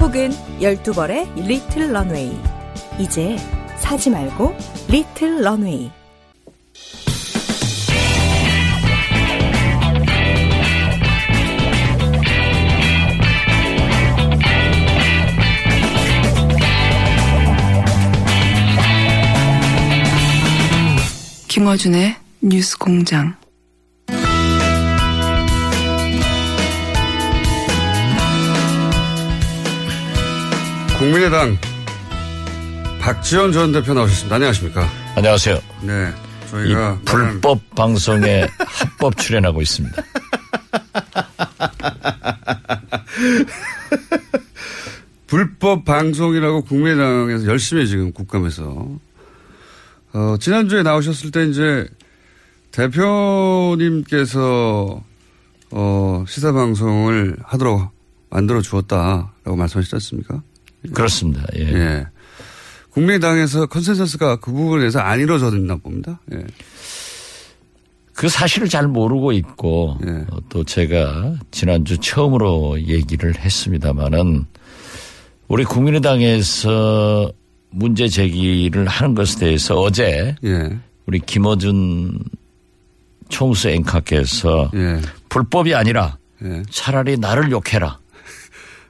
혹은 12벌의 리틀 런웨이. 이제 사지 말고 리틀 런웨이. 김어준의 뉴스 공장. 국민의당 박지원 전 대표 나오셨습니다. 안녕하십니까? 안녕하세요. 네. 이 저희가 불법 방송에 합법 출연하고 있습니다. 불법 방송이라고 국민의당에서 열심히 지금 국감에서 어, 지난주에 나오셨을 때 이제 대표님께서 어, 시사 방송을 하도록 만들어 주었다라고 말씀하셨지 않습니까? 그렇습니다. 예. 예. 국민의당에서 컨센서스가 그 부분에 대해서 안 이루어졌나 봅니다. 예. 그 사실을 잘 모르고 있고 예. 어, 또 제가 지난주 처음으로 얘기를 했습니다마는 우리 국민의당에서 문제 제기를 하는 것에 대해서 어제 예. 우리 김어준 총수 앵커께서 예. 불법이 아니라 예. 차라리 나를 욕해라.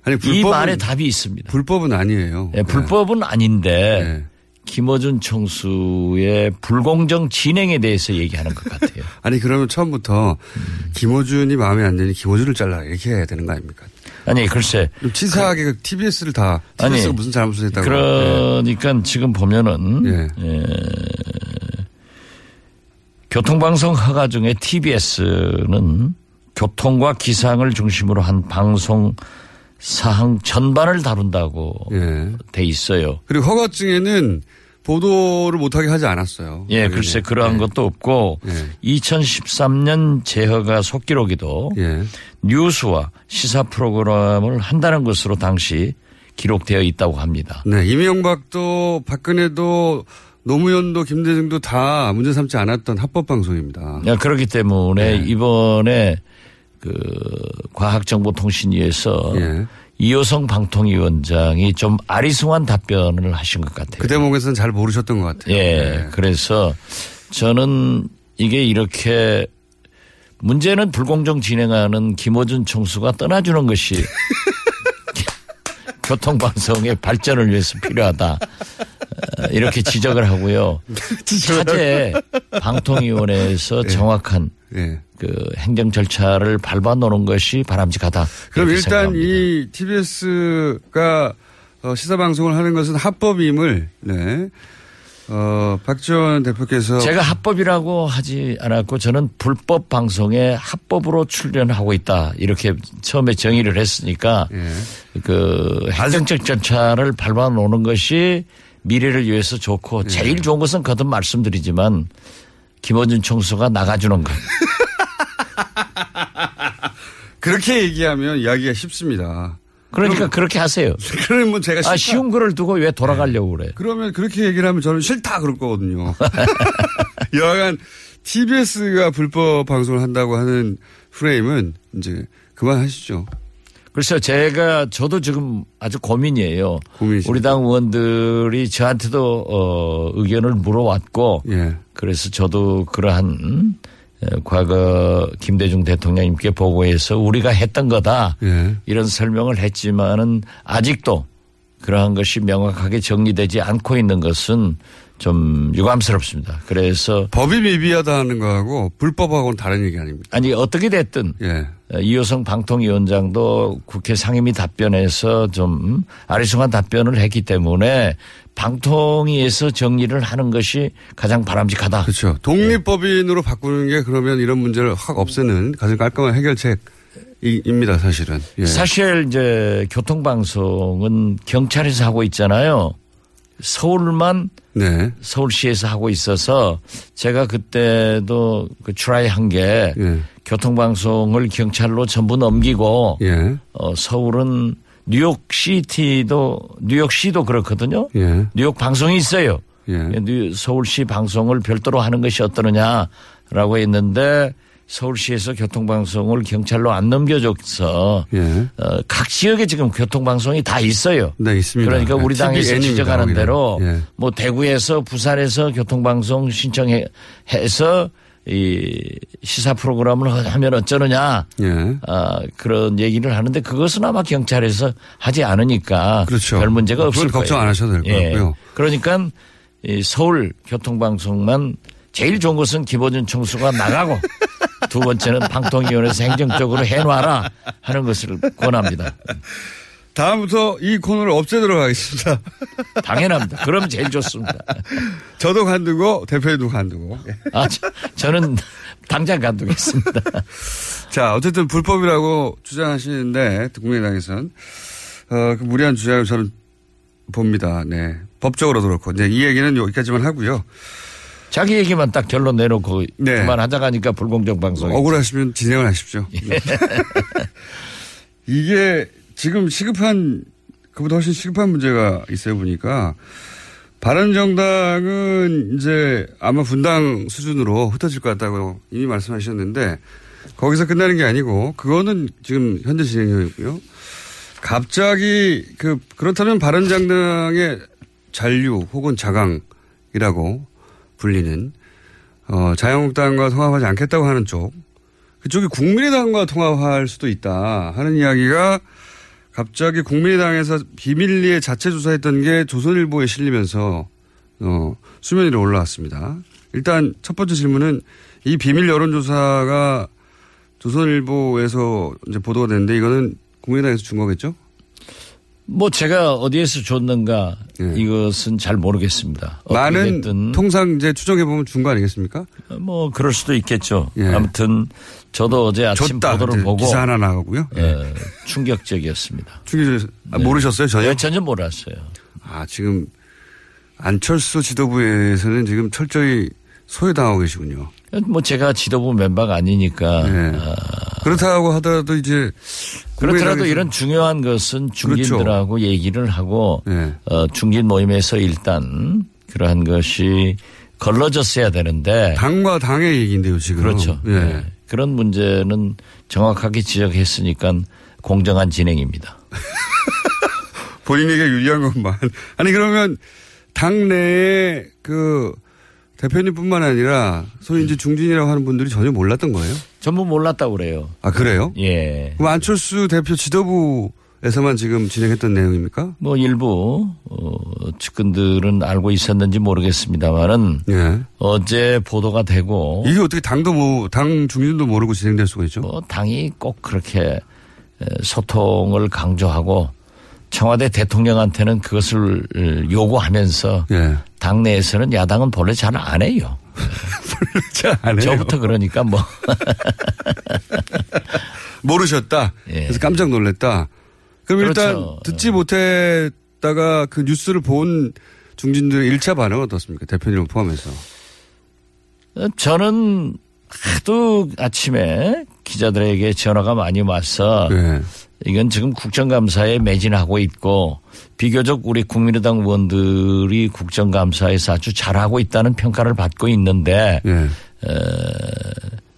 아니 이 불법은 말에 답이 있습니다. 불법은 아니에요. 예, 불법은 아닌데 예. 김어준 총수의 불공정 진행에 대해서 얘기하는 것 같아요. 아니 그러면 처음부터 김호준이 마음에 안 드니 김호준을 잘라 이렇게 해야 되는 거 아닙니까? 아니 글쎄 좀 치사하게 그 TBS를 다 아니, TBS가 무슨 잘못을 했다고? 그러니까 지금 보면은 예. 예, 교통방송 허가 중에 TBS는 교통과 기상을 중심으로 한 방송 사항 전반을 다룬다고 예. 돼 있어요. 그리고 허가증에는 보도를 못하게 하지 않았어요. 예, 당연히. 글쎄 그러한 예. 것도 없고 예. 2013년 재허가 속기록에도 예. 뉴스와 시사 프로그램을 한다는 것으로 당시 기록되어 있다고 합니다. 네, 이명박도 박근혜도 노무현도 김대중도 다 문제 삼지 않았던 합법 방송입니다. 야, 그렇기 때문에 네. 이번에 그 과학정보통신위에서 예. 이호성 방통위원장이 좀 아리송한 답변을 하신 것 같아요. 그 대목에서는 잘 모르셨던 것 같아요. 예. 네. 그래서 저는 이게 이렇게 문제는 불공정 진행하는 김어준 총수가 떠나주는 것이 교통방송의 발전을 위해서 필요하다. 어, 이렇게 지적을 하고요. 차제 방통위원회에서 정확한 예. 그 행정 절차를 밟아 놓는 것이 바람직하다. 그럼 일단 생각합니다. 이 TBS가 어, 시사 방송을 하는 것은 합법임을 네. 어, 박지원 대표께서 제가 합법이라고 하지 않았고 저는 불법 방송에 합법으로 출연하고 있다 이렇게 처음에 정의를 했으니까 예. 그 행정적 절차를 밟아 놓는 것이 미래를 위해서 좋고 예. 제일 좋은 것은 거듭 말씀드리지만 김원준 총수가 나가주는 것. 그렇게 얘기하면 이야기가 쉽습니다. 그러니까 그렇게 하세요. 그러면 제가 싫다. 아 쉬운 거를 두고 왜 돌아가려고 그래? 그러면 그렇게 얘기를 하면 저는 싫다 그럴 거거든요. 여하간 TBS가 불법 방송을 한다고 하는 프레임은 이제 그만하시죠. 글쎄요, 제가 저도 지금 아주 고민이에요. 고민이십니까? 우리 당 의원들이 저한테도 어, 의견을 물어왔고, 예. 그래서 저도 그러한 어, 과거 김대중 대통령님께 보고해서 우리가 했던 거다 예. 이런 설명을 했지만은 아직도 그러한 것이 명확하게 정리되지 않고 있는 것은 좀 유감스럽습니다. 그래서 법이 미비하다는 거하고 불법하고는 다른 얘기 아닙니까? 아니 어떻게 됐든 예. 어, 이호성 방통위원장도 국회 상임위 답변에서 좀 아리송한 답변을 했기 때문에 방통위에서 정리를 하는 것이 가장 바람직하다. 그렇죠. 독립법인으로 바꾸는 게 그러면 이런 문제를 확 없애는 가장 깔끔한 해결책 입니다, 사실은. 예. 사실 이제 교통방송은 경찰에서 하고 있잖아요. 서울만 네. 서울시에서 하고 있어서 제가 그때도 그 try 한게 예. 교통방송을 경찰로 전부 넘기고 예. 어, 서울은 뉴욕 city도 뉴욕 시도 그렇거든요. 예. 뉴욕 방송이 있어요. 예. 뉴- 서울시 방송을 별도로 하는 것이 어떠느냐라고 했는데 서울시에서 교통방송을 경찰로 안 넘겨줘서 예. 어, 각 지역에 지금 교통방송이 다 있어요. 네, 있습니다. 그러니까 우리 예, 당에서 지적하는. 대로 예. 뭐 대구에서 부산에서 교통방송 신청해서 이 시사 프로그램을 하면 어쩌느냐 예. 아, 그런 얘기를 하는데 그것은 아마 경찰에서 하지 않으니까 그렇죠. 별 문제가 없을 걱정 거예요. 안 하셔도 될것 예. 같고요. 그러니까 이 서울 교통방송만 제일 좋은 것은 기본전 청수가 나가고 두 번째는 방통위원회에서 행정적으로 해놔라 하는 것을 권합니다. 다음부터 이 코너를 없애도록 하겠습니다. 당연합니다. 그럼 제일 좋습니다. 저도 간두고 대표님도 간두고. 예. 아, 저, 저는 당장 간두겠습니다. 자, 어쨌든 불법이라고 주장하시는데 국민의당에서는 어, 그 무리한 주장을 저는 봅니다. 네. 법적으로도 그렇고. 이제 이 얘기는 여기까지만 하고요. 자기 얘기만 딱 결론 내놓고 네. 그만하자고 하니까 불공정 방송. 억울하시면 진행을 하십시오. 네. 이게 지금 시급한 그보다 훨씬 시급한 문제가 있어요 보니까 바른정당은 이제 아마 분당 수준으로 흩어질 것 같다고 이미 말씀하셨는데 거기서 끝나는 게 아니고 그거는 지금 현재 진행형이고요. 갑자기 그 그렇다면 바른정당의 잔류 혹은 자강이라고 불리는 어, 자유한국당과 통합하지 않겠다고 하는 쪽 그쪽이 국민의당과 통합할 수도 있다 하는 이야기가 갑자기 국민의당에서 비밀리에 자체 조사했던 게 조선일보에 실리면서 어, 수면 위로 올라왔습니다. 일단 첫 번째 질문은 이 비밀 여론조사가 조선일보에서 이제 보도가 됐는데 이거는 국민의당에서 준 거겠죠? 뭐 제가 어디에서 줬는가 예. 이것은 잘 모르겠습니다. 어떻게 많은 됐든 통상 이제 추정해 보면 준 거 아니겠습니까? 뭐 그럴 수도 있겠죠. 예. 아무튼 저도 어제 아침 줬다. 보도를 보고 기사 하나 나가고요. 예, 충격적이었습니다. 충격적 아, 모르셨어요 전혀? 네, 전혀 몰랐어요. 아 지금 안철수 지도부에서는 지금 철저히 소외당하고 계시군요. 뭐 제가 지도부 멤버가 아니니까 네. 아, 그렇다고 하더라도 이제 그렇더라도 이런 중요한 것은 중진들하고 얘기를 하고 네. 어, 중진 모임에서 일단 그러한 것이 걸러졌어야 되는데 당과 당의 얘기인데요 지금. 그렇죠. 예. 네. 그런 문제는 정확하게 지적했으니까 공정한 진행입니다. 본인에게 유리한 것만. 아니 그러면 당내에 그 대표님뿐만 아니라 소위 이제 중진이라고 하는 분들이 전혀 몰랐던 거예요? 전부 몰랐다고 그래요. 아 그래요? 예. 그럼 안철수 대표 지도부에서만 지금 진행했던 내용입니까? 뭐 일부 어, 측근들은 알고 있었는지 모르겠습니다만은 예. 어제 보도가 되고 이게 어떻게 당도 뭐, 당 중진도 모르고 진행될 수가 있죠? 뭐 당이 꼭 그렇게 에, 소통을 강조하고 청와대 대통령한테는 그것을 요구하면서 예. 당내에서는 야당은 본래 잘 안 해요. 잘안 해요. 저부터 그러니까 뭐 모르셨다. 예. 그래서 깜짝 놀랐다. 그럼 일단 그렇죠. 듣지 못했다가 그 뉴스를 본 중진들의 1차 반응은 어떻습니까? 대표님을 포함해서. 저는 하도 아침에 기자들에게 전화가 많이 와서 예. 이건 지금 국정감사에 매진하고 있고 비교적 우리 국민의당 의원들이 국정감사에서 아주 잘하고 있다는 평가를 받고 있는데 예.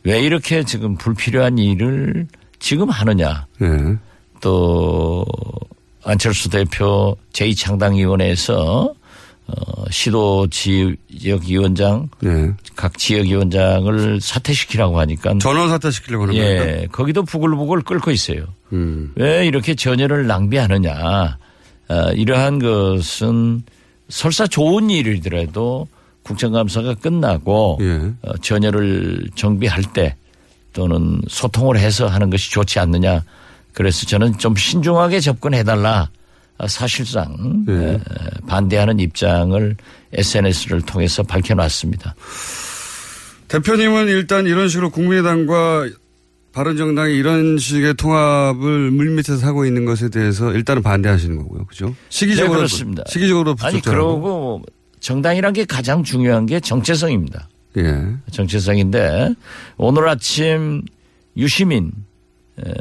왜 이렇게 지금 불필요한 일을 지금 하느냐 예. 또 안철수 대표 제2창당위원회에서 어, 시도 지역위원장 예. 각 지역위원장을 사퇴시키라고 하니까 전원 사퇴시키려고 하는 겁니까? 예 거기도 부글부글 끓고 있어요. 음. 왜 이렇게 전열을 낭비하느냐. 어, 이러한 것은 설사 좋은 일이더라도 국정감사가 끝나고 예. 어, 전열을 정비할 때 또는 소통을 해서 하는 것이 좋지 않느냐. 그래서 저는 좀 신중하게 접근해달라. 아, 사실상 예. 에, 반대하는 입장을 SNS를 통해서 밝혀놨습니다. 대표님은 일단 이런 식으로 국민의당과 바른정당이 이런 식의 통합을 물밑에서 하고 있는 것에 대해서 일단은 반대하시는 거고요. 그죠? 시기적으로. 네, 그렇습니다. 시기적으로 아니 부족하고. 그러고 정당이란 게 가장 중요한 게 정체성입니다. 예. 정체성인데 오늘 아침 유시민 에,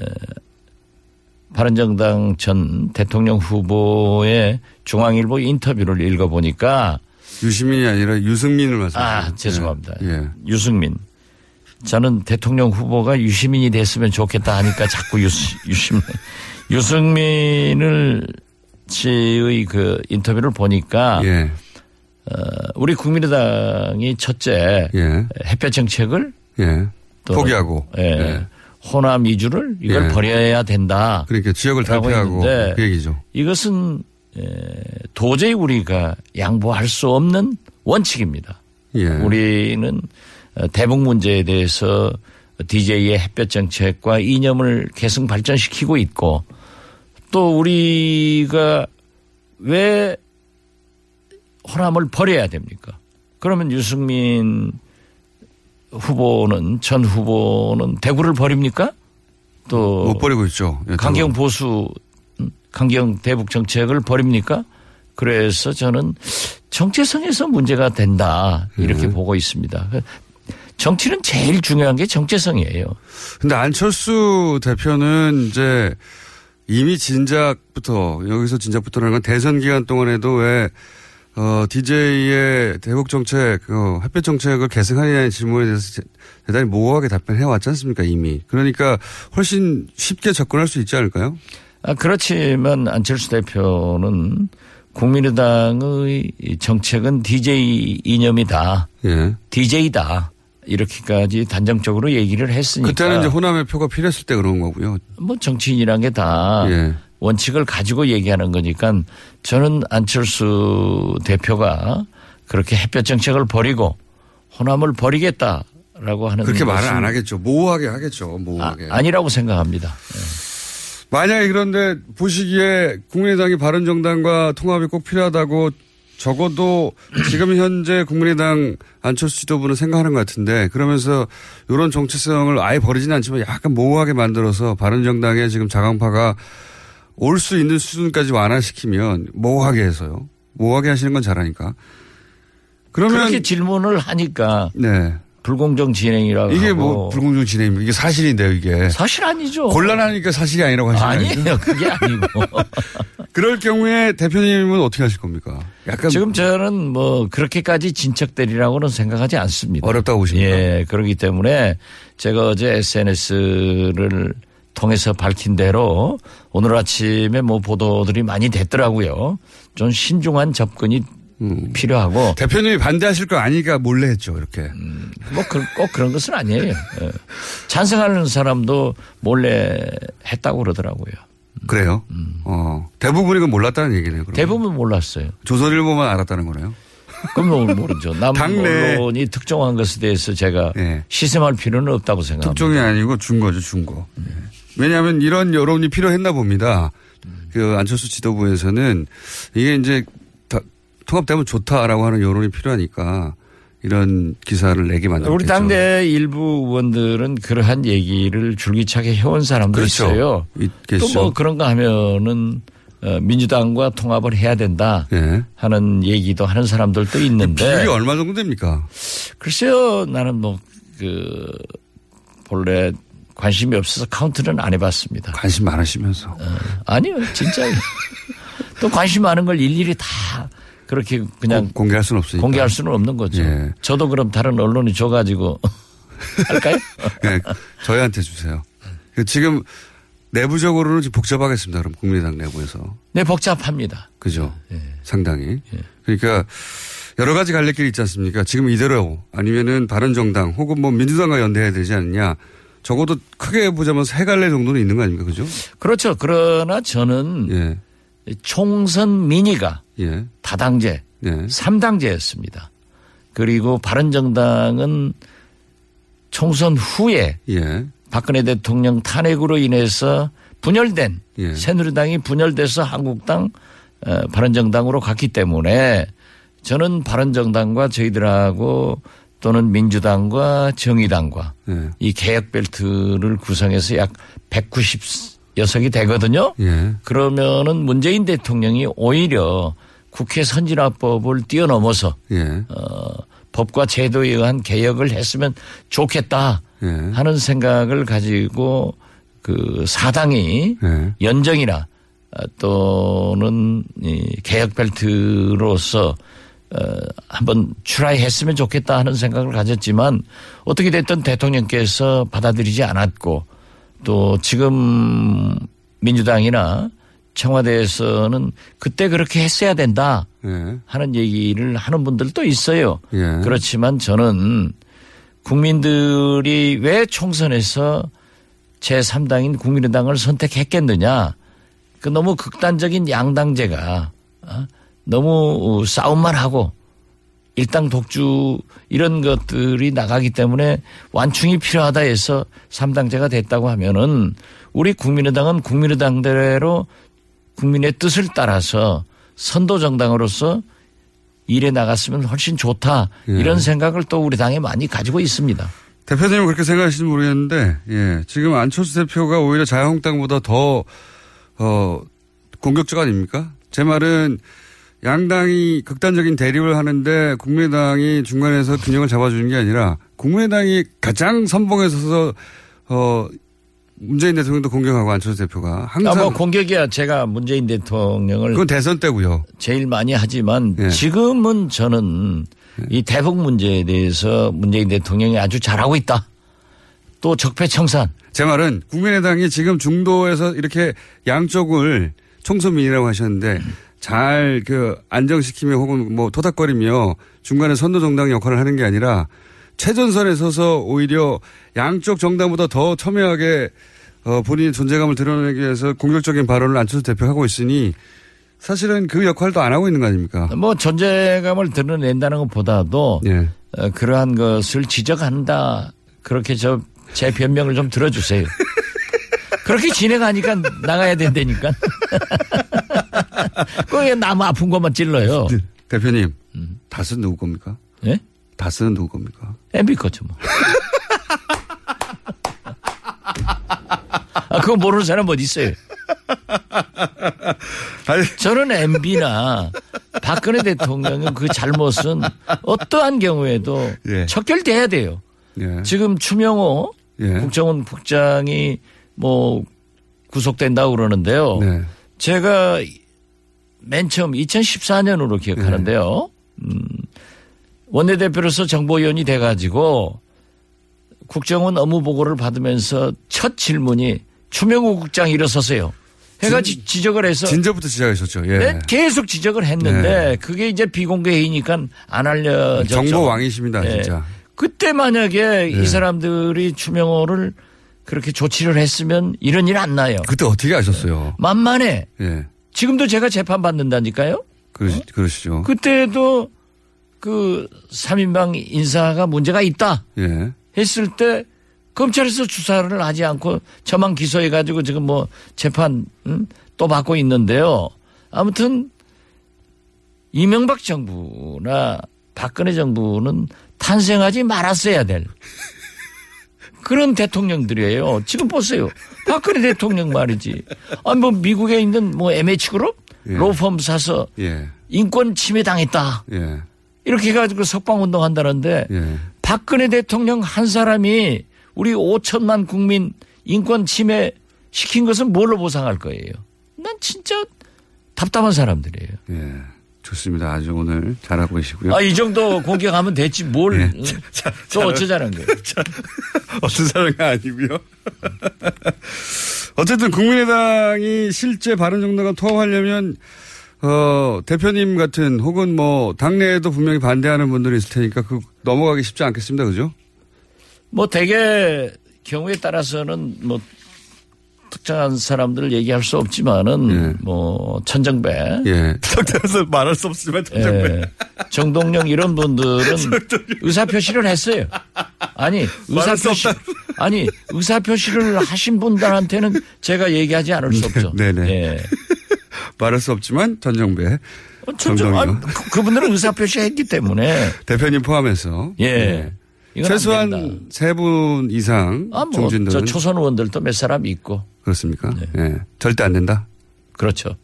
바른정당 전 대통령 후보의 중앙일보 인터뷰를 읽어보니까 유시민이 아니라 유승민을 말씀하시죠. 아 죄송합니다. 예. 유승민 저는 대통령 후보가 유시민이 됐으면 좋겠다 하니까 자꾸 유, 유시민 유승민을 씨의 그 인터뷰를 보니까 예. 어, 우리 국민의당이 첫째 예. 햇볕 정책을 예. 또 포기하고. 예. 예. 호남 이주를 이걸 예. 버려야 된다. 그러니까 지역을 했는데 그 얘기죠. 이것은 에, 도저히 우리가 양보할 수 없는 원칙입니다. 예. 우리는 어, 대북 문제에 대해서 DJ의 햇볕 정책과 이념을 계속 발전시키고 있고 또 우리가 왜 호남을 버려야 됩니까? 그러면 유승민 후보는 전 후보는 대구를 버립니까? 또 못 버리고 있죠. 예, 강경 보수 음, 강경 대북 정책을 버립니까? 그래서 저는 정체성에서 문제가 된다 이렇게 음. 보고 있습니다. 정치는 제일 중요한 게 정체성이에요. 근데 안철수 대표는 이제 이미 진작부터 여기서 진작부터라는 건 대선 기간 동안에도 왜 어, DJ의 대북 정책, 어, 햇볕 정책을 계승하느냐는 질문에 대해서 대단히 모호하게 답변해 왔지 않습니까, 이미. 그러니까 훨씬 쉽게 접근할 수 있지 않을까요? 아, 그렇지만 안철수 대표는 국민의당의 이 정책은 DJ 이념이다. 예. DJ다. 이렇게까지 단정적으로 얘기를 했으니까. 그때는 이제 호남의 표가 필요했을 때 그런 거고요. 뭐 정치인이란 게다 예. 원칙을 가지고 얘기하는 거니까 저는 안철수 대표가 그렇게 햇볕 정책을 버리고 호남을 버리겠다라고 하는 그렇게 말을 안 하겠죠. 모호하게 하겠죠. 아, 모호하게. 아 니라고 생각합니다. 만약에 그런데 보시기에 국민의당이 바른정당과 통합이 꼭 필요하다고 적어도 지금 현재 국민의당 안철수 지도부는 생각하는 것 같은데 그러면서 이런 정체성을 아예 버리지는 않지만 약간 모호하게 만들어서 바른정당의 지금 자강파가 올 수 있는 수준까지 완화시키면 모호하게 해서요. 모호하게 하시는 건 잘하니까. 그러면 그렇게 질문을 하니까 네. 불공정 진행이라고 이게 하고 뭐 불공정 진행입니다. 이게 사실인데요, 이게. 사실 아니죠. 곤란하니까 사실이 아니라고 하시는 거 아니죠? 아니에요. 그게 아니고. 그럴 경우에 대표님은 어떻게 하실 겁니까? 약간 지금 저는 뭐 그렇게까지 진척되리라고는 생각하지 않습니다. 어렵다고 보십니까? 예, 그렇기 때문에 제가 어제 SNS를 통해서 밝힌 대로 오늘 아침에 뭐 보도들이 많이 됐더라고요. 좀 신중한 접근이 음. 필요하고 대표님이 반대하실 거 아니까 몰래 했죠, 이렇게. 뭐꼭 그런 것은 아니에요. 예. 찬성하는 사람도 몰래 했다고 그러더라고요. 그래요? 어. 대부분이 건 몰랐다는 얘기네요. 음. 대부분 몰랐어요. 조선일보만 알았다는 거네요. 그럼 뭐 모르죠. 남 당내. 언론이 특정한 것에 대해서 제가 예. 시샘할 필요는 없다고 생각합니다. 특종이 아니고 준 거죠, 준 거. 예. 왜냐하면 이런 여론이 필요했나 봅니다. 그 안철수 지도부에서는 이게 이제 다 통합되면 좋다라고 하는 여론이 필요하니까 이런 기사를 내게 만들었죠. 우리 당내 일부 의원들은 그러한 얘기를 줄기차게 해온 사람도 그렇죠. 있어요. 또 뭐 그런 거 하면은 어, 민주당과 통합을 해야 된다 예. 하는 얘기도 하는 사람들도 있는데 비율이 얼마 정도 됩니까? 글쎄요 나는 뭐 그 본래 관심이 없어서 카운트는 안 해봤습니다. 관심 많으시면서. 아니요 진짜요. 또 관심 많은 걸 일일이 다 그렇게 그냥 공- 공개할 수는 없으니까. 공개할 수는 없는 거죠. 예. 저도 그럼 다른 언론이 줘가지고 할까요? 네, 저희한테 주세요. 그 지금 내부적으로는 지금 복잡하겠습니다. 그럼 국민의당 내부에서. 네 복잡합니다. 그죠? 예. 상당히. 그러니까 여러 가지 갈래길이 있지 않습니까? 지금 이대로 아니면은 바른정당 혹은 뭐 민주당과 연대해야 되지 않느냐. 적어도 크게 보자면 세 갈래 정도는 있는 거 아닙니까? 그죠? 그렇죠. 그러나 저는 예. 총선 민의가 예. 다당제, 예. 3당제였습니다. 그리고 바른정당은 총선 후에 예. 박근혜 대통령 탄핵으로 인해서 분열된 예. 새누리당이 분열돼서 한국당 어, 바른정당으로 갔기 때문에 저는 바른정당과 저희들하고 또는 민주당과 정의당과 예. 이 개혁 벨트를 구성해서 약 190여석이 되거든요. 예. 그러면은 문재인 대통령이 오히려 국회 선진화법을 뛰어넘어서 예. 어, 법과 제도에 의한 개혁을 했으면 좋겠다 예. 하는 생각을 가지고 그 사당이 예. 연정이나 어, 또는 이 개혁 벨트로서 어, 한번 트라이했으면 좋겠다 하는 생각을 가졌지만 어떻게 됐든 대통령께서 받아들이지 않았고 또 지금 민주당이나 청와대에서는 그때 그렇게 했어야 된다 예. 하는 얘기를 하는 분들도 있어요. 예. 그렇지만 저는 국민들이 왜 총선에서 제3당인 국민의당을 선택했겠느냐. 그 너무 극단적인 양당제가 어? 너무 싸움만 하고 일당 독주 이런 것들이 나가기 때문에 완충이 필요하다 해서 3당제가 됐다고 하면은 우리 국민의당은 국민의당대로 국민의 뜻을 따라서 선도 정당으로서 일해 나갔으면 훨씬 좋다 예. 이런 생각을 또 우리 당에 많이 가지고 있습니다. 대표님은 그렇게 생각하실지 모르겠는데, 예. 지금 안철수 대표가 오히려 자유한국당보다 더, 어, 공격적 아닙니까? 제 말은 양당이 극단적인 대립을 하는데 국민의당이 중간에서 균형을 잡아주는 게 아니라 국민의당이 가장 선봉에 서서, 어, 문재인 대통령도 공격하고 안철수 대표가 아, 항상. 뭐 공격이야 제가 문재인 대통령을 그건 대선 때고요. 제일 많이 하지만 예. 지금은 저는 이 대북 문제에 대해서 문재인 대통령이 아주 잘하고 있다. 또 적폐청산. 제 말은 국민의당이 지금 중도에서 이렇게 양쪽을 총선민이라고 하셨는데 잘 그 안정시키며 혹은 뭐 토닥거리며 중간에 선도 정당 역할을 하는 게 아니라 최전선에 서서 오히려 양쪽 정당보다 더 첨예하게 어 본인의 존재감을 드러내기 위해서 공격적인 발언을 안철수 대표가 하고 있으니 사실은 그 역할도 안 하고 있는 거 아닙니까? 뭐 존재감을 드러낸다는 것보다도 예. 어, 그러한 것을 지적한다. 그렇게 저 제 변명을 좀 들어주세요. 그렇게 진행하니까 나가야 된다니까. 그게 나무 아픈 것만 찔러요. 대표님, 다스는 누구 겁니까? 예? 다스는 누구 겁니까? MB 거죠 뭐. 아, 그거 모르는 사람 어디 있어요? 아니, 저는 MB나 박근혜 대통령의 그 잘못은 어떠한 경우에도 예. 척결돼야 돼요. 예. 지금 추명호 예. 국정원 국장이 뭐 구속된다고 그러는데요. 네. 제가 맨 처음 2014년으로 기억하는데요. 음, 원내대표로서 정보위원이 돼가지고 국정원 업무 보고를 받으면서 첫 질문이 추명호 국장 일어서세요. 해가 지- 지적을 해서 진저부터 시작하셨죠. 예. 네, 계속 지적을 했는데 네. 그게 이제 비공개 회의니까 안 알려졌죠. 정보 왕이십니다, 예. 진짜. 그때 만약에 네. 이 사람들이 추명호를 그렇게 조치를 했으면 이런 일 안 나요. 그때 어떻게 아셨어요? 만만해. 예. 지금도 제가 재판 받는다니까요. 그러, 그러시죠. 그때도 그 3인방 인사가 문제가 있다 예. 했을 때 검찰에서 수사를 하지 않고 저만 기소해 가지고 지금 뭐 재판 음, 또 받고 있는데요. 아무튼 이명박 정부나 박근혜 정부는 탄생하지 말았어야 될 그런 대통령들이에요. 지금 보세요. 박근혜 대통령 말이지. 아니 뭐 미국에 있는 뭐 MH 그룹 예. 로펌 사서 예. 인권 침해 당했다. 예. 이렇게 해가지고 석방 운동한다는데 예. 박근혜 대통령 한 사람이 우리 5천만 국민 인권 침해 시킨 것은 뭘로 보상할 거예요? 난 진짜 답답한 사람들이에요. 예. 좋습니다. 아주 오늘 잘하고 계시고요. 아, 이 정도 공격하면 됐지 뭘. 예. 응? 또 어쩌자는 거예요. 어떤 사람이 아니고요. 어쨌든 국민의당이 실제 바른정당과 통합하려면 어, 대표님 같은 혹은 뭐 당내에도 분명히 반대하는 분들이 있을 테니까 그 넘어가기 쉽지 않겠습니다. 그죠? 뭐 대개 경우에 따라서는 뭐 특정한 사람들을 얘기할 수 없지만은 예. 뭐 천정배 예. 부탁드려서 말할 수 없지만 예. 정동영 이런 분들은 의사 표시를 했어요. 아니 의사 표시. 아니 의사 표시를 하신 분들한테는 제가 얘기하지 않을 수 없죠. 네네. 예. 말할 수 없지만 전정배. 존중, 아, 정정이요? 그- 그분들은 의사 표시 했기 때문에. 대표님 포함해서. 예. 네. 최소한 세 분 이상 아, 뭐, 중진들은 저 초선 의원들도 몇 사람 있고. 그렇습니까? 예. 절대 안 된다. 그렇죠.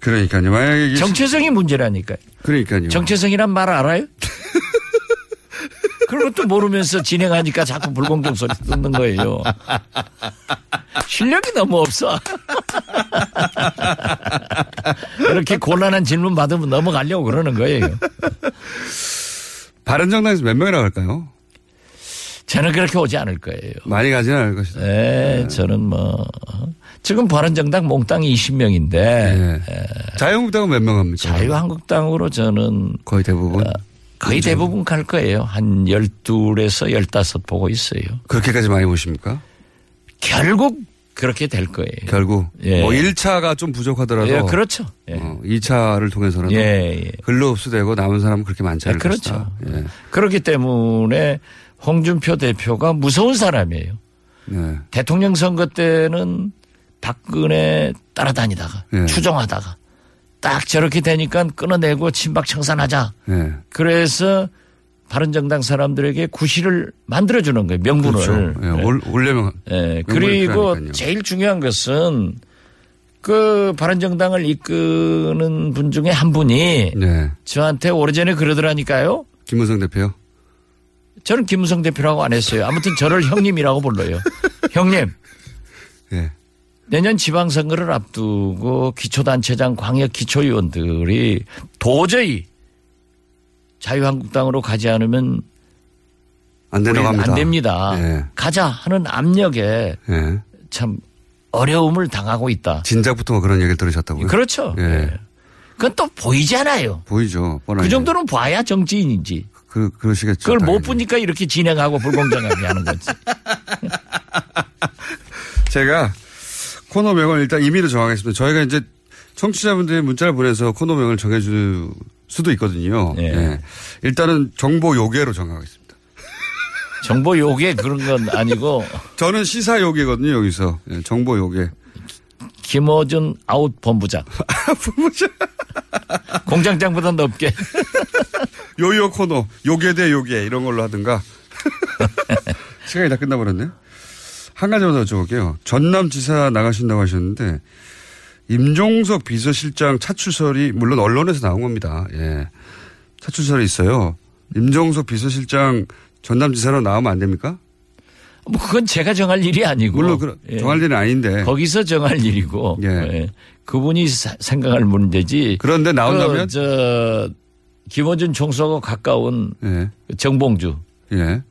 그러니까요. 만약에 정체성이 문제라니까요. 그러니까요. 정체성이란 말 알아요? 그런 것도 모르면서 진행하니까 자꾸 불공정 소리 듣는 거예요. 실력이 너무 없어. 이렇게 곤란한 질문 받으면 넘어가려고 그러는 거예요. 바른정당에서 몇 명이라고 할까요? 저는 그렇게 오지 않을 거예요. 많이 가지는 않을 것이다. 네, 저는 뭐 지금 바른정당 몽땅 20명인데 예. 자유한국당은 몇 명 합니까? 자유한국당으로 저는 거의 대부분. 거의 대부분 갈 거예요. 한 12에서 15 보고 있어요. 그렇게까지 많이 보십니까? 결국 그렇게 될 거예요. 결국. 예. 뭐 1차가 좀 부족하더라도. 예, 그렇죠. 예. 어, 2차를 통해서라도. 예, 예. 근로 흡수되고 남은 사람은 그렇게 많지 않을 예, 그렇죠. 것이다. 예. 그렇기 때문에 홍준표 대표가 무서운 사람이에요. 네. 대통령 선거 때는 박근혜 따라다니다가 예. 추종하다가 딱 저렇게 되니까 끊어내고 친박 청산하자. 예. 그래서 바른정당 사람들에게 구실을 만들어주는 거예요. 명분을. 그렇죠. 예. 올, 올려면. 예, 그리고 필요하니까요. 제일 중요한 것은 그 바른정당을 이끄는 분 중에 한 분이 네. 저한테 오래전에 그러더라니까요. 김무성 대표요. 저는 김무성 대표라고 안 했어요. 아무튼 저를 형님이라고 불러요. 형님, 예. 내년 지방선거를 앞두고 기초단체장 광역 기초위원들이 도저히 자유한국당으로 가지 않으면 안 합니다. 안 됩니다. 예. 가자 하는 압력에 예. 참 어려움을 당하고 있다. 진작부터 그런 얘기를 들으셨다고요? 그렇죠. 예. 예. 그건 또 보이잖아요. 보이죠. 뻔하게. 그 정도는 봐야 정치인인지. 그, 그러시겠죠. 그걸 못 당연히. 보니까 이렇게 진행하고 불공정하게 하는 거지. 제가 코너명을 일단 임의로 정하겠습니다. 저희가 이제 청취자분들이 문자를 보내서 코너명을 정해줄 수도 있거든요. 예. 예. 일단은 정보 요괴로 정하겠습니다. 정보 요괴 그런 건 아니고 저는 시사 요괴거든요, 여기서. 예, 정보 요괴. 김어준 아웃 본부장. 공장장보다 높게. 요요 코너, 요괴 대 요괴, 이런 걸로 하든가. 시간이 다 끝나버렸네. 한 가지만 더 여쭤볼게요. 전남지사 나가신다고 하셨는데, 임종석 비서실장 차출설이, 물론 언론에서 나온 겁니다. 예. 차출설이 있어요. 임종석 비서실장 전남지사로 나오면 안 됩니까? 뭐 그건 제가 정할 일이 아니고. 물론 그 예. 정할 일은 아닌데. 거기서 정할 일이고. 예. 예. 그분이 사- 생각할 문제지. 그런데 나온다면? 그, 저 김어준 총수하고 가까운 예. 정봉주 예.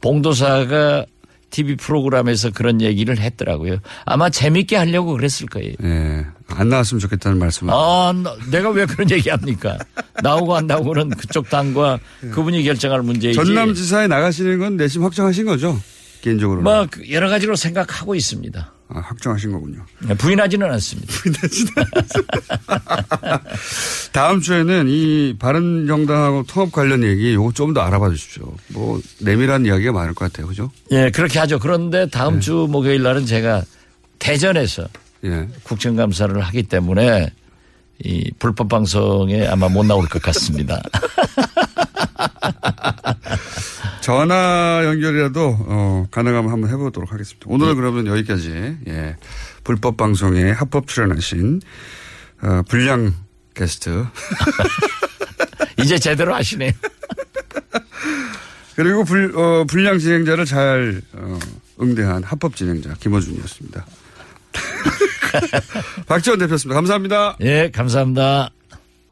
봉도사가 TV 프로그램에서 그런 얘기를 했더라고요. 아마 재밌게 하려고 그랬을 거예요. 예. 안 나왔으면 좋겠다는 말씀을. 아, 나- 내가 왜 그런 얘기 합니까? 나오고 안 나오고는 그쪽 당과 그분이 결정할 문제이지. 전남지사에 나가시는 건 내심 확정하신 거죠? 개인적으로. 뭐그 여러 가지로 생각하고 있습니다. 아, 확정하신 거군요. 부인하지는 않습니다. 다음 주에는 이 바른 정당하고 통합 관련 얘기 요거 좀 더 알아봐 주십시오. 뭐 내밀한 이야기가 많을 것 같아요. 그죠? 예, 그렇게 하죠. 그런데 다음 네. 주 목요일 날은 제가 대전에서 예. 국정감사를 하기 때문에 이 불법 방송에 아마 못 나올 것 같습니다. 전화 연결이라도 어, 가능하면 한번 해보도록 하겠습니다. 네. 오늘은 그러면 여기까지 예. 불법 방송에 합법 출연하신 어, 불량 게스트 이제 제대로 하시네요. 그리고 불, 어, 불량 진행자를 잘 어, 응대한 합법 진행자 김어준이었습니다. 박지원 대표였습니다. 감사합니다. 예, 감사합니다.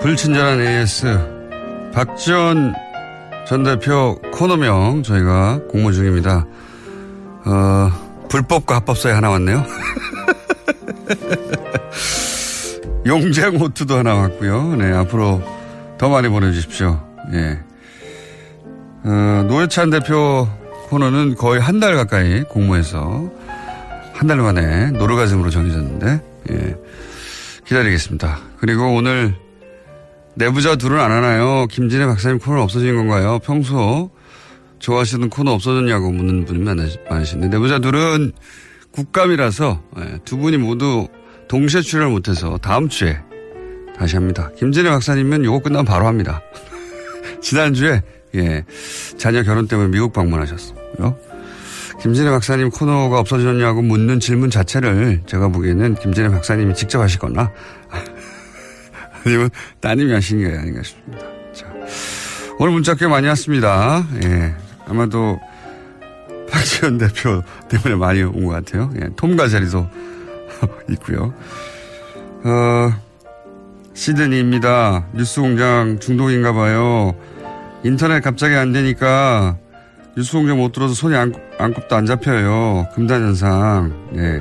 불친절한 AS 박지원 전 대표 코너명 저희가 공모 중입니다. 어, 불법과 합법사에 하나 왔네요. 용쟁 호투도 하나 왔고요. 네, 앞으로 더 많이 보내주십시오. 예. 어, 노회찬 대표 코너는 거의 한 달 가까이 공모해서 한 달 만에 노르가즘으로 정해졌는데, 예. 기다리겠습니다. 그리고 오늘 내부자 둘은 안 하나요? 김진애 박사님 코너 없어진 건가요? 평소 좋아하시던 코너 없어졌냐고 묻는 분이 많으신데 내부자 둘은 국감이라서 예, 두 분이 모두 동시에 출연을 못해서 다음 주에 다시 합니다. 김진애 박사님은 요거 끝나면 바로 합니다. 지난주에 예, 자녀 결혼 때문에 미국 방문하셨어요. 김진애 박사님 코너가 없어졌냐고 묻는 질문 자체를 제가 보기에는 김진애 박사님이 직접 하시거나 아니면 따님이 하신 게 아닌가 싶습니다. 자, 오늘 문자 꽤 많이 왔습니다. 예, 아마도 박지원 대표 때문에 많이 온 것 같아요. 예, 톰과 자리도 있고요. 어, 시드니입니다. 뉴스 공장 중독인가 봐요. 인터넷 갑자기 안 되니까 뉴스공장 못 들어서 손이 안, 안꼽도 안 잡혀요. 금단현상. 예.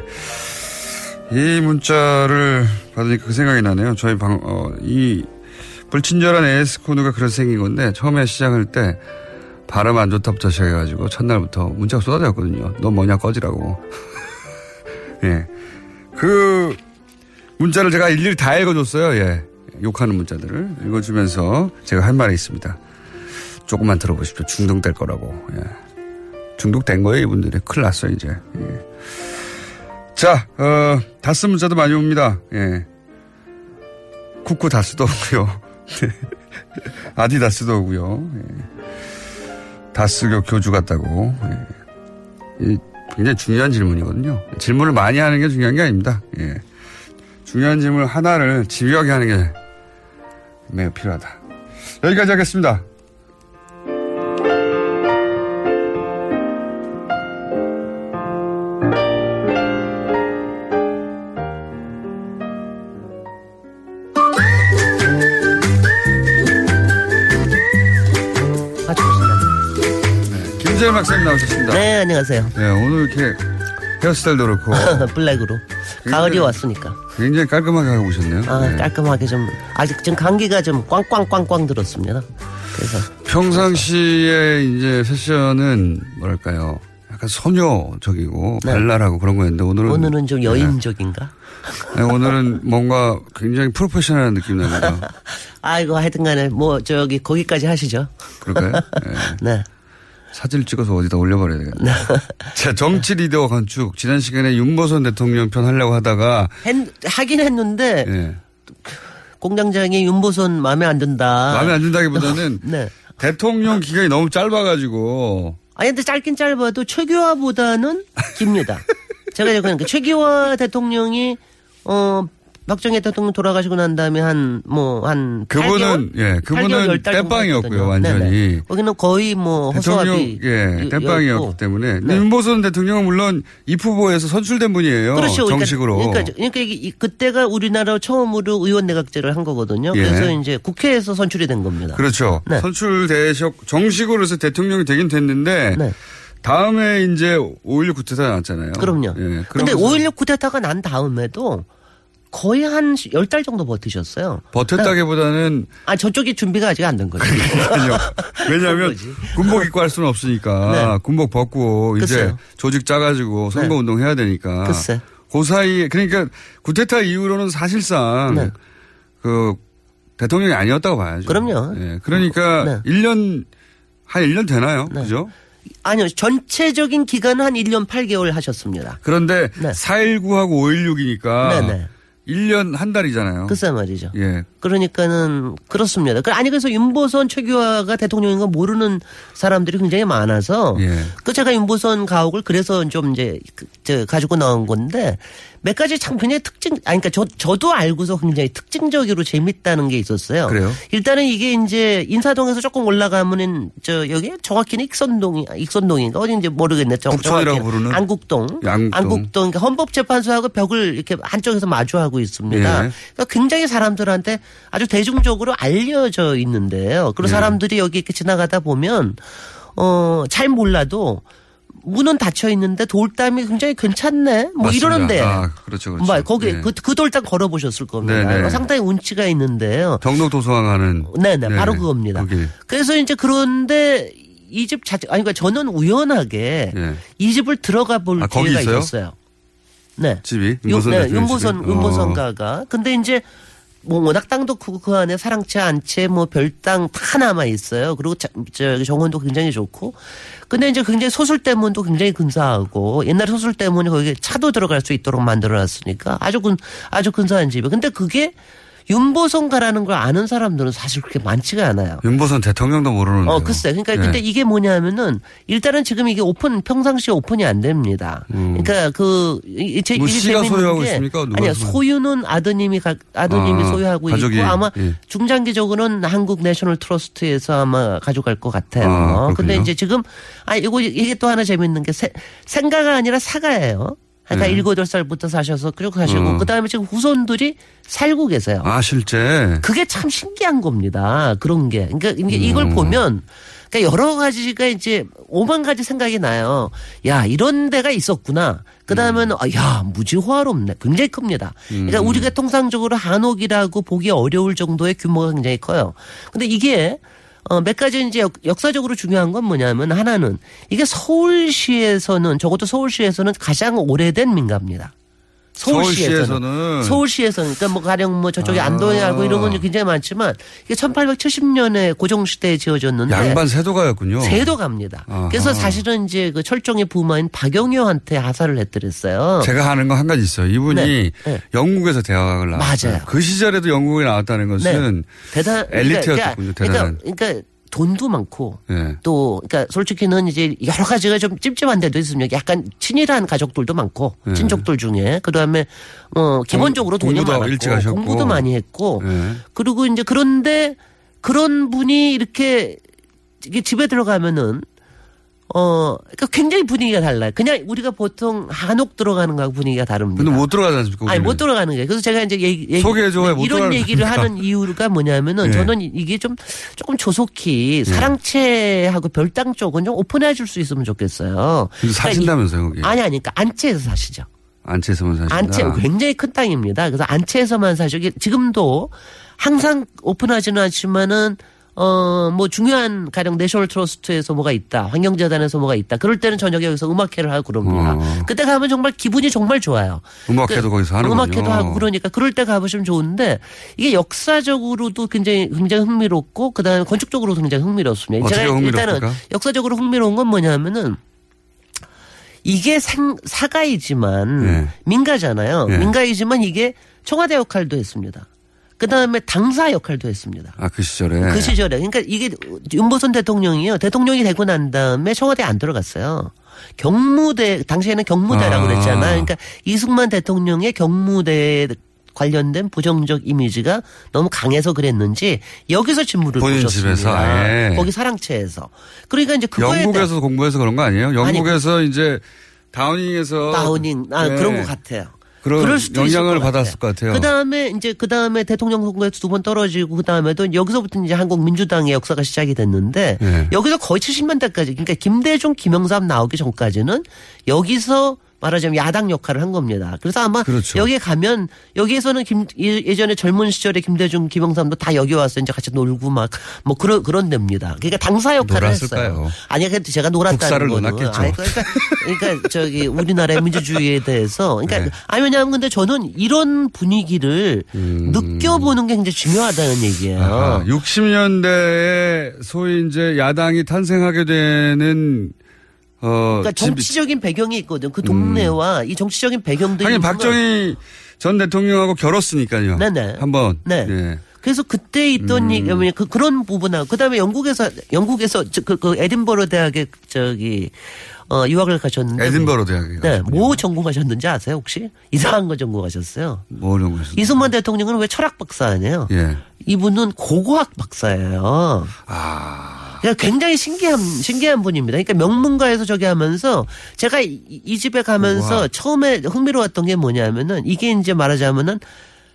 이 문자를 받으니까 그 생각이 나네요. 저희 방, 어, 이 불친절한 AS 코드가 그래서 생긴 건데 처음에 시작할 때 발음 안 좋다부터 시작해가지고 첫날부터 문자가 쏟아졌거든요. 너 뭐냐 꺼지라고. 예. 그 문자를 제가 일일이 다 읽어줬어요. 예. 욕하는 문자들을 읽어주면서 제가 할 말이 있습니다. 조금만 들어보십시오. 중독될 거라고. 예. 중독된 거예요, 이분들이. 큰일 났어요, 이제. 예. 자, 어, 다스 문자도 많이 옵니다. 예. 쿠쿠 다스도 오고요. 네. 아디다스도 오고요. 예. 다스교 교주 같다고. 예. 이 굉장히 중요한 질문이거든요. 질문을 많이 하는 게 중요한 게 아닙니다. 예. 중요한 질문 하나를 집요하게 하는 게 매우 필요하다. 여기까지 하겠습니다. 박사님 나오셨습니다. 네, 안녕하세요. 네, 오늘 이렇게 헤어스타일도 그렇고 블랙으로. 가을이 왔으니까. 굉장히 깔끔하게 하고 오셨네요. 아, 네. 깔끔하게 좀, 아직 좀 감기가 좀 꽝꽝꽝꽝 들었습니다. 그래서. 평상시에 이제 패션은 뭐랄까요. 약간 소녀적이고 네. 발랄하고 그런 거였는데 오늘은 오늘은 좀 여인적인가? 네, 오늘은 뭔가 굉장히 프로페셔널한 느낌이 납니다. 아이고, 하여튼 간에, 뭐, 저기, 거기까지 하시죠. 그럴까요? 네. 네. 사진을 찍어서 어디다 올려버려야 되겠네. 자, 정치 리더 건축. 지난 시간에 윤보선 대통령 편 하려고 하다가 했, 하긴 했는데, 예. 공장장이 윤보선 마음에 안 든다. 마음에 안 든다기보다는 네. 대통령 기간이 너무 짧아가지고 아니, 근데 짧긴 짧아도 최규화보다는 깁니다. 제가 그냥 그 최규화 대통령이, 어, 박정희 대통령 돌아가시고 난 다음에 한, 뭐, 한. 그분은 8개월? 예 8개월, 그분은 10달 정도 땜빵이었고요. 완전히 네네. 거기는 거의 뭐, 허수아비. 예 땜빵이었기 때문에 네. 윤보선 대통령은 물론 이 후보에서 선출된 분이에요 그렇죠. 정식으로 그러니까, 그러니까, 그러니까 그때가 우리나라 처음으로 의원 내각제를 한 거거든요. 예. 그래서 이제 국회에서 선출이 된 겁니다. 그렇죠 네. 선출되셨 정식으로 해서 대통령이 되긴 됐는데 네. 다음에 이제 5.16 구태타 나왔잖아요 그럼요. 예, 그러면서 5.16 쿠데타가 난 다음에도 거의 한 10달 정도 버티셨어요. 버텼다기보다는 아, 저쪽이 준비가 아직 안 된 거죠. 아니요. 왜냐하면. 군복 입고 할 수는 없으니까 네. 군복 벗고 이제 글쎄요. 조직 짜가지고 선거 네. 운동 해야 되니까. 글쎄. 그 사이에 그러니까 구테타 이후로는 사실상 네. 그 대통령이 아니었다고 봐야죠. 그럼요. 예. 그러니까 네. 1년 한 1년 되나요? 네. 그죠? 아니요. 전체적인 기간은 한 1년 8개월 하셨습니다. 그런데 네. 4.19하고 5.16이니까 네네. 1년 한 달이잖아요. 글쎄 말이죠. 예. 그러니까는 그렇습니다. 그- 아니 그래서 윤보선 최규하가 대통령인 거 모르는 사람들이 굉장히 많아서 예. 그 제가 윤보선 가옥을 그래서 좀 이제 그- 저 가지고 나온 건데 몇 가지 참 굉장히 특징 아니 그러니까 저 저도 알고서 굉장히 특징적으로 재밌다는 게 있었어요. 그래요? 일단은 이게 이제 인사동에서 조금 올라가면은 저 여기 정확히는 익선동이 익선동인가 어딘지 모르겠네. 정- 북촌이라고. 부르는? 안국동. 예, 안국동. 안국동. 그러니까 헌법재판소하고 벽을 이렇게 한쪽에서 마주하고 있습니다. 예. 그러니까 굉장히 사람들한테 아주 대중적으로 알려져 있는데요. 그리고 예. 사람들이 여기 이렇게 지나가다 보면 어 잘 몰라도 문은 닫혀 있는데 돌담이 굉장히 괜찮네. 뭐 맞습니다. 이러는데. 아, 그렇죠, 그렇죠. 뭐 거기 예. 그, 그 돌담 걸어보셨을 겁니다. 네네. 상당히 운치가 있는데요. 경록 도서관 가는. 네네, 바로 그겁니다. 거기. 그래서 이제 그런데 이 집 자체, 아니, 그러니까 저는 우연하게 예. 이 집을 들어가 볼 아, 기회가? 있었어요. 네. 집이 윤- 윤보선 네, 윤보선? 윤보선가가. 근데 이제 뭐 워낙 땅도 크고 그 안에 사랑채, 안채, 뭐 별땅 다 남아 있어요. 그리고 자, 저 정원도 굉장히 좋고. 근데 이제 굉장히 소술대문도 굉장히 근사하고 옛날 소술대문이 거기 차도 들어갈 수 있도록 만들어 놨으니까 아주 근, 아주 근사한 집이에요. 근데 그게 윤보선가라는 걸 아는 사람들은 사실 그렇게 많지가 않아요. 윤보선 대통령도 모르는데. 어, 글쎄. 그러니까 네. 근데 이게 뭐냐면은 일단은 지금 이게 오픈 평상시에 오픈이 안 됩니다. 그러니까 그 이제 음. 뭐 씨가 소유하고 게 있습니까? 소유- 소유는 아드님이 가, 아드님이 아, 소유하고 가족이, 있고 아마 예. 중장기적으로는 한국 내셔널 트러스트에서 아마 가져갈 것 같아요. 아, 그렇군요. 근데 이제 지금 아 이거 이게 또 하나 재밌는 게 세, 생가가 아니라 사가예요. 그러니까 네. 일곱 여덟 살부터 사셔서 그렇게 사시고 어. 그다음에 지금 후손들이 살고 계세요. 아, 실제. 그게 참 신기한 겁니다. 그런 게. 그러니까 이걸 음. 보면 그러니까 여러 가지가 이제 오만 가지 생각이 나요. 야, 이런 데가 있었구나. 그 다음에는, 아, 야, 무지 호화롭네. 굉장히 큽니다. 그러니까 음. 우리가 통상적으로 한옥이라고 보기 어려울 정도의 규모가 굉장히 커요. 근데 이게 어, 몇 가지 이제 역, 역사적으로 중요한 건 뭐냐면 하나는 이게 서울시에서는 적어도 서울시에서는 가장 오래된 민가입니다. 서울시에서는. 서울시에서는 서울시에서는 그러니까 뭐 가령 뭐 저쪽에 아. 안동이하고 이런 건 굉장히 많지만 이게 1870년에 고종 시대에 지어졌는데 양반 세도가였군요. 세도 갑니다. 아하. 그래서 사실은 이제 그 철종의 부마인 박영효한테 하사를 했더랬어요. 제가 하는 거한 가지 있어요. 이분이 네, 네. 영국에서 대학을 나왔어요. 맞아요. 그 시절에도 영국에 나왔다는 것은 대단 엘리트였군요. 그러니까, 대단한. 그러니까, 그러니까 돈도 많고 예. 또 그러니까 솔직히는 이제 여러 가지가 좀 찝찝한 데도 있습니다. 약간 친일한 가족들도 많고 네. 친족들 중에 그다음에 어 기본적으로 돈이 공부도 많았고. 공부도 많이 했고 예. 그리고 이제 그런데 그런 분이 이렇게 이게 집에 들어가면은 어 그러니까 굉장히 분위기가 달라요. 그냥 우리가 보통 한옥 들어가는 거하고 분위기가 다릅니다. 근데 못 들어가지 않습니까? 아니? 못 들어가는 거예요. 그래서 제가 이제 얘기, 얘기 소개해줘야 못 이런 들어가는 얘기를 겁니까? 하는 이유가 뭐냐면은 네. 저는 이게 좀 조금 조속히 사랑채하고 별당 쪽은 좀 오픈해 줄 수 있으면 좋겠어요. 근데 사신다면서요. 그러니까 이- 아니 아니 그러니까 안채에서 사시죠. 안채에서만 사신다. 안채 굉장히 큰 땅입니다. 그래서 안채에서만 사시고 지금도 항상 오픈하지는 않지만은 어 뭐 중요한 가령 내셔널 트러스트에서 뭐가 있다, 환경재단에서 뭐가 있다. 그럴 때는 저녁에 여기서 음악회를 하고 그럽니다. 어. 그때 가면 정말 기분이 정말 좋아요. 음악회도 거기서 하는군요. 음악회도 하고 그러니까 그럴 때 가보시면 좋은데 이게 역사적으로도 굉장히 굉장히 흥미롭고 그다음에 건축적으로도 굉장히 흥미롭습니다. 제가 흥미롭습니까? 일단은 역사적으로 흥미로운 건 뭐냐면은 이게 생, 사가이지만 네. 민가잖아요. 네. 민가이지만 이게 청와대 역할도 했습니다. 그 다음에 당사 역할도 했습니다. 아, 그 시절에. 그 시절에. 그러니까 이게 윤보선 대통령이요. 대통령이 되고 난 다음에 청와대 안 들어갔어요. 경무대, 당시에는 경무대라고 아. 그랬잖아요. 그러니까 이승만 대통령의 경무대 관련된 부정적 이미지가 너무 강해서 그랬는지 여기서 직무를 본인. 집에서 아예. 거기 사랑채에서. 그러니까 이제 그거에 영국에서 공부해서 그런 거 아니에요? 영국에서 이제 다우닝에서 다우닝 아 네. 그런 것 같아요. 그런 그럴 수도 영향을 것 받았을 것 같아요. 그 다음에 이제 그 다음에 대통령 선거에서 두 번 떨어지고 그 다음에도 여기서부터 이제 한국 민주당의 역사가 시작이 됐는데 네. 여기서 거의 70년대까지 그러니까 김대중, 김영삼 나오기 전까지는 여기서 말하자면 야당 역할을 한 겁니다. 그래서 아마 그렇죠. 여기에 가면 여기에서는 김, 예- 예전에 젊은 시절에 김대중, 김영삼도 다 여기 와서 이제 같이 놀고 막 뭐 그런 그런 데입니다. 그러니까 당사 역할을 놀았을까요? 했어요. 아니 그래도 제가 놀았다는 거는 논았겠죠. 아니, 그러니까, 그러니까 저기 우리나라의 민주주의에 대해서 그러니까 네. 아니 왜냐하면 근데 저는 이런 분위기를 느껴보는 게 굉장히 중요하다는 얘기예요. 음. 아하, 60년대에 소위 이제 야당이 탄생하게 되는 어 그러니까 집- 정치적인 배경이 있거든. 그 동네와 이 정치적인 배경들이 걸- 박정희 전 대통령하고 결었으니까요. 네네. 한번. 네. 예. 그래서 그때 있던 음. 얘기, 그, 그런 부분하고, 그 다음에 영국에서, 영국에서, 저, 그, 그, 에딘버러 대학에, 저기, 어, 유학을 가셨는데. 에딘버러 대학에. 네, 뭐 전공하셨는지 아세요, 혹시? 이상한 거 전공하셨어요. 뭐라고 했어요? 이승만 대통령은 왜 철학 박사 아니에요? 예. 이분은 고고학 박사예요. 아. 그러니까 굉장히 신기한 신기한 분입니다. 그러니까 명문가에서 저기 하면서 제가 이, 이 집에 가면서 고고학. 처음에 흥미로웠던 게 뭐냐면은 이게 이제 말하자면은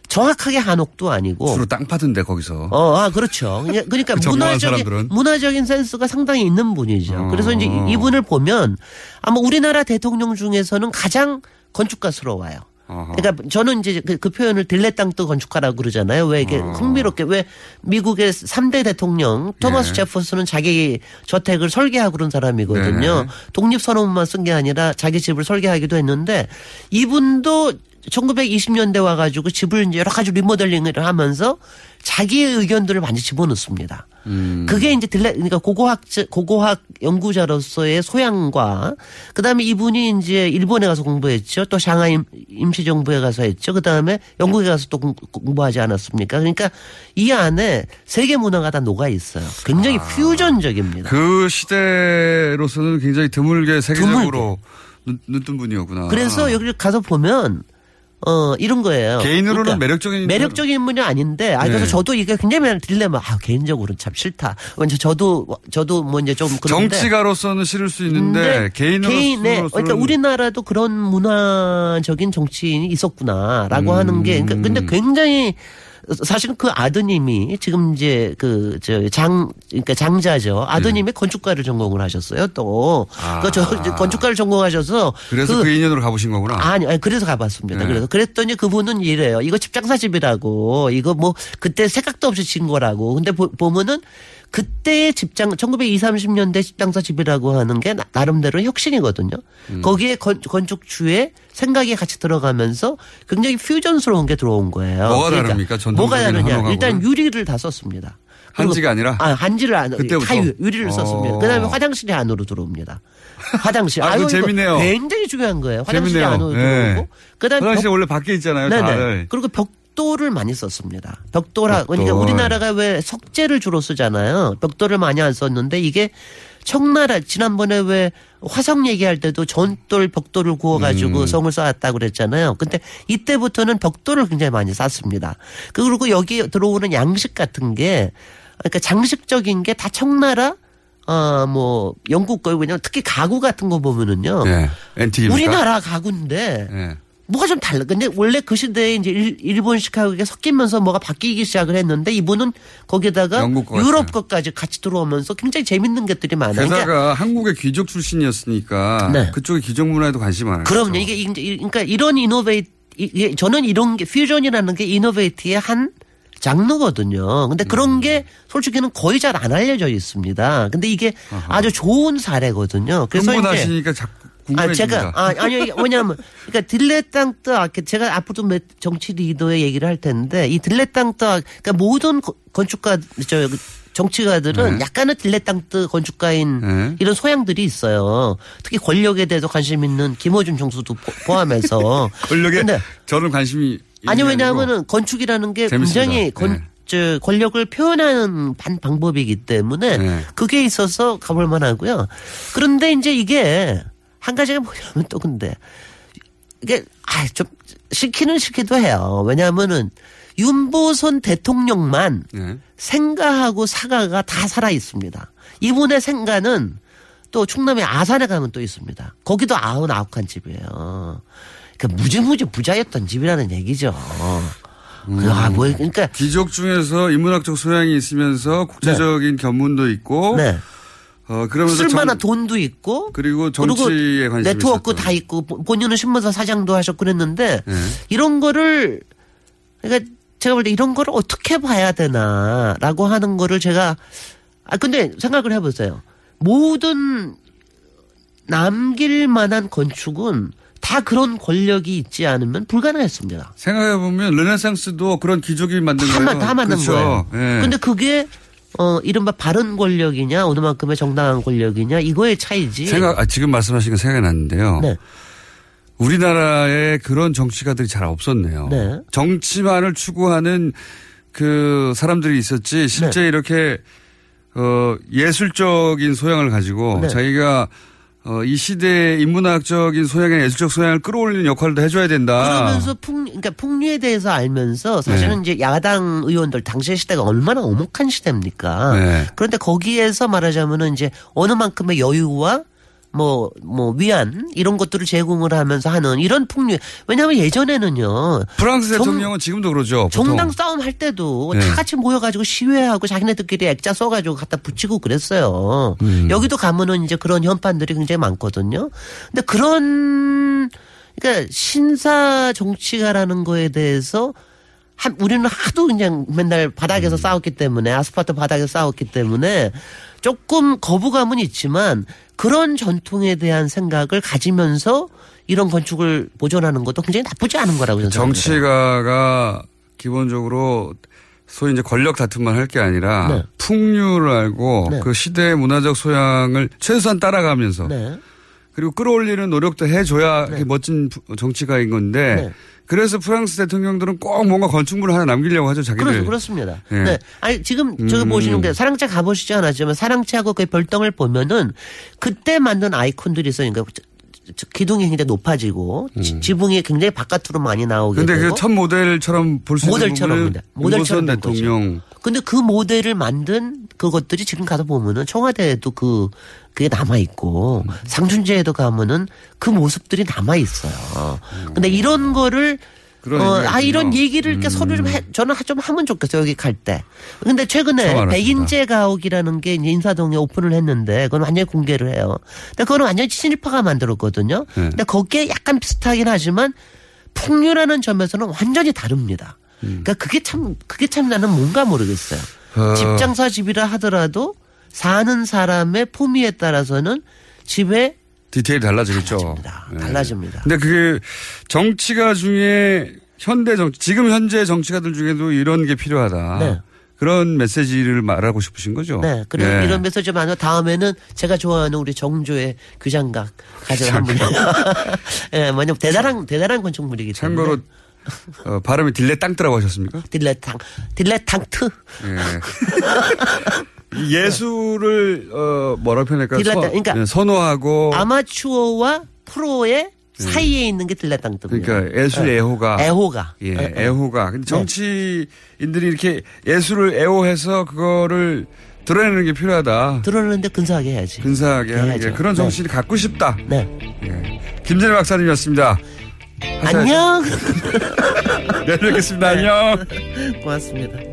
정확하게 한옥도 아니고 주로 땅 파던데 거기서. 어, 아, 그렇죠. 그러니까 문화적인, 사람들은. 문화적인 센스가 상당히 있는 분이죠. 어. 그래서 이제 이- 이분을 보면 아마 우리나라 대통령 중에서는 가장 건축가스러워요. 그러니까 저는 이제 그, 그 표현을 딜레땅트 건축가라고 그러잖아요. 왜 이게 어. 흥미롭게 왜 미국의 3대 대통령 토마스 예. 제퍼슨은 자기 저택을 설계하고 그런 사람이거든요. 네. 독립 선언만 쓴 게 아니라 자기 집을 설계하기도 했는데 이분도 1920년대 와가지고 집을 이제 여러 가지 리모델링을 하면서 자기의 의견들을 많이 집어넣습니다. 음. 그게 이제 딜레, 그러니까 고고학, 고고학 연구자로서의 소양과 그 다음에 이분이 이제 일본에 가서 공부했죠. 또 샹하이 임- 임시정부에 가서 했죠. 그 다음에 영국에 가서 또 공- 공부하지 않았습니까? 그러니까 이 안에 세계 문화가 다 녹아 있어요. 굉장히 퓨전적입니다. 그 시대로서는 굉장히 드물게 세계적으로 눈, 눈뜬 분이었구나. 그래서 여기를 가서 보면 어 이런 거예요. 개인으로는 매력적인 매력적인 분이 아닌데 아 그래서 네. 저도 이게 굉장히 딜레마. 아 개인적으로는 참 싫다. 먼저 저도 저도 뭐 이제 좀 그런데 정치가로서는 싫을 수 있는데 개인으로서는 개인의 그러니까 우리나라도 그런 문화적인 정치인이 있었구나라고 하는 게 그러니까 근데 굉장히 사실은 그 아드님이 지금 이제 그 저 장 그러니까 장자죠 아드님이 건축가를 전공을 하셨어요 또 네. 아. 그저 건축가를 전공하셔서 그래서 그, 인연으로 가보신 거구나. 아니, 아니 그래서 가봤습니다. 네. 그래서 그랬더니 그분은 이래요. 이거 집장사 집이라고 이거 뭐 그때 생각도 없이 진 거라고. 근데 보, 보면은 그때의 집장 1920, 30년대 집장사 집이라고 하는 게 나- 나름대로 혁신이거든요. 음. 거기에 건, 건축주의 생각이 같이 들어가면서 굉장히 퓨전스러운 게 들어온 거예요. 뭐가 다릅니까? 전통적인 뭐가 다르냐? 일단 유리를 다 썼습니다. 한지가 아니라? 아, 한지를 안 그때부터? 다 유- 유리를 어. 썼습니다. 그다음에 화장실이 안으로 들어옵니다. 화장실. 아, 이거 재밌네요. 굉장히 중요한 거예요. 화장실이 재밌네요. 안으로 네. 들어오고. 그다음에 화장실 벽- 원래 밖에 있잖아요. 네네. 다들. 그리고 벽 돌을 많이 썼습니다. 벽돌하 벽돌. 그러니까 우리나라가 왜 석재를 주로 쓰잖아요. 벽돌을 많이 안 썼는데 이게 청나라 지난번에 왜 화성 얘기할 때도 전돌 벽돌을 구워가지고 음. 성을 쌓았다고 그랬잖아요. 근데 이때부터는 벽돌을 굉장히 많이 쌌습니다. 그리고 여기 들어오는 양식 같은 게 그러니까 장식적인 게 다 청나라 어뭐 영국 거 왜냐면 특히 가구 같은 거 보면은요. 네. 우리나라 가구인데 네. 뭐가 좀 달라. 근데 원래 그 시대에 이제 일, 일본식하고 이게 섞이면서 뭐가 바뀌기 시작을 했는데 이분은 거기다가 것 유럽. 것까지 같이 들어오면서 굉장히 재밌는 것들이 많아요. 게다가 그러니까 한국의 귀족 출신이었으니까 네. 그쪽의 귀족 문화에도 관심이 많아요. 그럼요. 이게 이제 이- 그러니까 이런 이노베이트 이게 저는 이런 게 퓨전이라는 게 이노베이트의 한 장르거든요. 근데 그런 음. 게 솔직히는 거의 잘 안 알려져 있습니다. 근데 이게 아주 좋은 사례거든요. 그래서 이제 흥분하시니까 자꾸 아, 궁금해집니다. 제가, 아, 아니요, 뭐냐면, 그러니까 딜레땅트 아까 제가 앞으로도 몇 정치 리더의 얘기를 할 텐데, 이 딜레땅트, 그러니까 모든 거- 건축가, 저, 정치가들은 네. 약간은 딜레땅트 건축가인 네. 이런 소양들이 있어요. 특히 권력에 대해서 관심 있는 김어준 총수도 포- 포함해서. 권력에 근데 저는 관심이 아니, 왜냐하면은 건축이라는 게 재밌습니다. 굉장히 건, 네. 저, 권력을 표현하는 반, 방법이기 때문에 네. 그게 있어서 가볼 만 하고요. 그런데 이제 이게 한 가지가 뭐냐면 또 근데 이게 아, 좀 싫기는 싫기도 해요. 왜냐하면은 윤보선 대통령만 네. 생가하고 사가가 다 살아 있습니다. 이분의 생가는 또 충남의 아산에 가면 또 있습니다. 거기도 아흔 아홉 칸 집이에요. 그러니까 무지무지 부자였던 집이라는 얘기죠. 그, 아, 뭐, 그러니까. 귀족 중에서 인문학적 소양이 있으면서 국제적인 견문도 있고 네. 어 그러면서 쓸만한 정- 돈도 있고. 그리고 정치에 관심이 네트워크 있었던. 다 있고, 본- 본인은 신문사 사장도 하셨고 그랬는데, 네. 이런 거를, 그러니까 제가 볼 때 이런 거를 어떻게 봐야 되나라고 하는 거를 제가, 아, 근데 생각을 해보세요. 모든 남길 만한 건축은 다 그런 권력이 있지 않으면 불가능했습니다. 생각해 보면 르네상스도 그런 귀족이 만든 다, 거예요. 마- 다 만든 그렇죠. 거예요. 예. 근데 그게 어 이른바 바른 권력이냐 어느 만큼의 정당한 권력이냐 이거의 차이지. 생각 아, 지금 말씀하신 거 생각이 났는데요. 네. 우리나라에 그런 정치가들이 잘 없었네요. 네. 정치만을 추구하는 그 사람들이 있었지 실제 네. 이렇게 어 예술적인 소양을 가지고 네. 자기가 어, 이 시대의 인문학적인 소양이나 예술적 소양을 끌어올리는 역할도 해줘야 된다. 그러면서 풍, 그러니까 풍류에 대해서 알면서 사실은 네. 이제 야당 의원들 당시의 시대가 얼마나 엄혹한 시대입니까? 네. 그런데 거기에서 말하자면은 이제 어느 만큼의 여유와 뭐, 뭐, 위안, 이런 것들을 제공을 하면서 하는 이런 풍류. 왜냐하면 예전에는요. 프랑스 정- 대통령은 지금도 그러죠. 보통. 정당 싸움 할 때도 네. 다 같이 모여가지고 시위하고 자기네들끼리 액자 써가지고 갖다 붙이고 그랬어요. 음. 여기도 가면은 이제 그런 현판들이 굉장히 많거든요. 근데 그런, 그러니까 신사 정치가라는 거에 대해서 한, 우리는 하도 그냥 맨날 바닥에서 음. 싸웠기 때문에 아스팔트 바닥에서 싸웠기 때문에 조금 거부감은 있지만 그런 전통에 대한 생각을 가지면서 이런 건축을 보존하는 것도 굉장히 나쁘지 않은 거라고 저는 생각합니다. 정치가가 기본적으로 소위 이제 권력 다툼만 할 게 아니라 네. 풍류를 알고 네. 그 시대의 문화적 소양을 최소한 따라가면서 네. 그리고 끌어올리는 노력도 해줘야 그게 멋진 부- 정치가인 건데 네. 그래서 프랑스 대통령들은 꼭 뭔가 건축물을 하나 남기려고 하죠 자기들. 그렇, 그렇습니다. 예. 네. 아니, 지금 저기 음. 보시는 게 사랑채 가보시지 않았지만 사랑채하고 그 별똥을 보면은 그때 만든 아이콘들이 있어요. 그러니까 기둥이 굉장히 높아지고 지- 지붕이 굉장히 바깥으로 많이 나오게 음. 근데 되고. 그첫 모델처럼 볼 수 있는 모델처럼입니다. 모델처럼 된 거죠. 대통령 근데 그 모델을 만든 그것들이 지금 가서 보면은 청와대에도 그 그게 남아 있고 음. 상춘제에도 가면은 그 모습들이 남아 있어요. 근데 이런 거를 어, 아 이런. 얘기를 이렇게 서로 좀 해, 저는 하- 좀 하면 좋겠어요 여기 갈 때. 근데 최근에. 백인제 가옥이라는 게 인사동에 오픈을 했는데 그건 완전히 공개를 해요. 근데 그거는 완전히 친일파가 만들었거든요. 네. 근데 거기에 약간 비슷하긴 하지만 풍류라는 점에서는 완전히 다릅니다. 그러니까 그게 참 그게 참 나는 뭔가 모르겠어요. 어. 집 장사 집이라 하더라도 사는 사람의 품위에 따라서는 집에 디테일이 달라지겠죠. 달라집니다. 예. 달라집니다. 근데 그게 정치가 중에 현대 정 지금 현재 정치가들 중에도 이런 게 필요하다. 네. 그런 메시지를 말하고 싶으신 거죠. 네, 그리고 예. 이런 메시지 많아 다음에는 제가 좋아하는 우리 정조의 규장각 가져 한번 예, 뭐냐 대단한 대단한 건축물이기 때문에 참고로 어, 발음이 딜레땅트라고 하셨습니까? 딜레탕 딜레탕트 예. 예술을 어 뭐라 표현할까요? 딜레땅, 서- 그러니까 네, 선호하고 아마추어와 프로의 사이에 있는 게 딜레탕트입니다. 그러니까 예술 애호가 애호가 예, 예, 예. 애호가. 근데 정치인들이 이렇게 예술을 애호해서 그거를 드러내는 게 필요하다. 드러내는데 근사하게 해야지. 근사하게 하는 게 해야죠. 그런 네. 정신이 갖고 싶다. 네. 예. 김진애 박사님이었습니다. 안녕. 내일 뵙겠습니다. 안녕. 고맙습니다.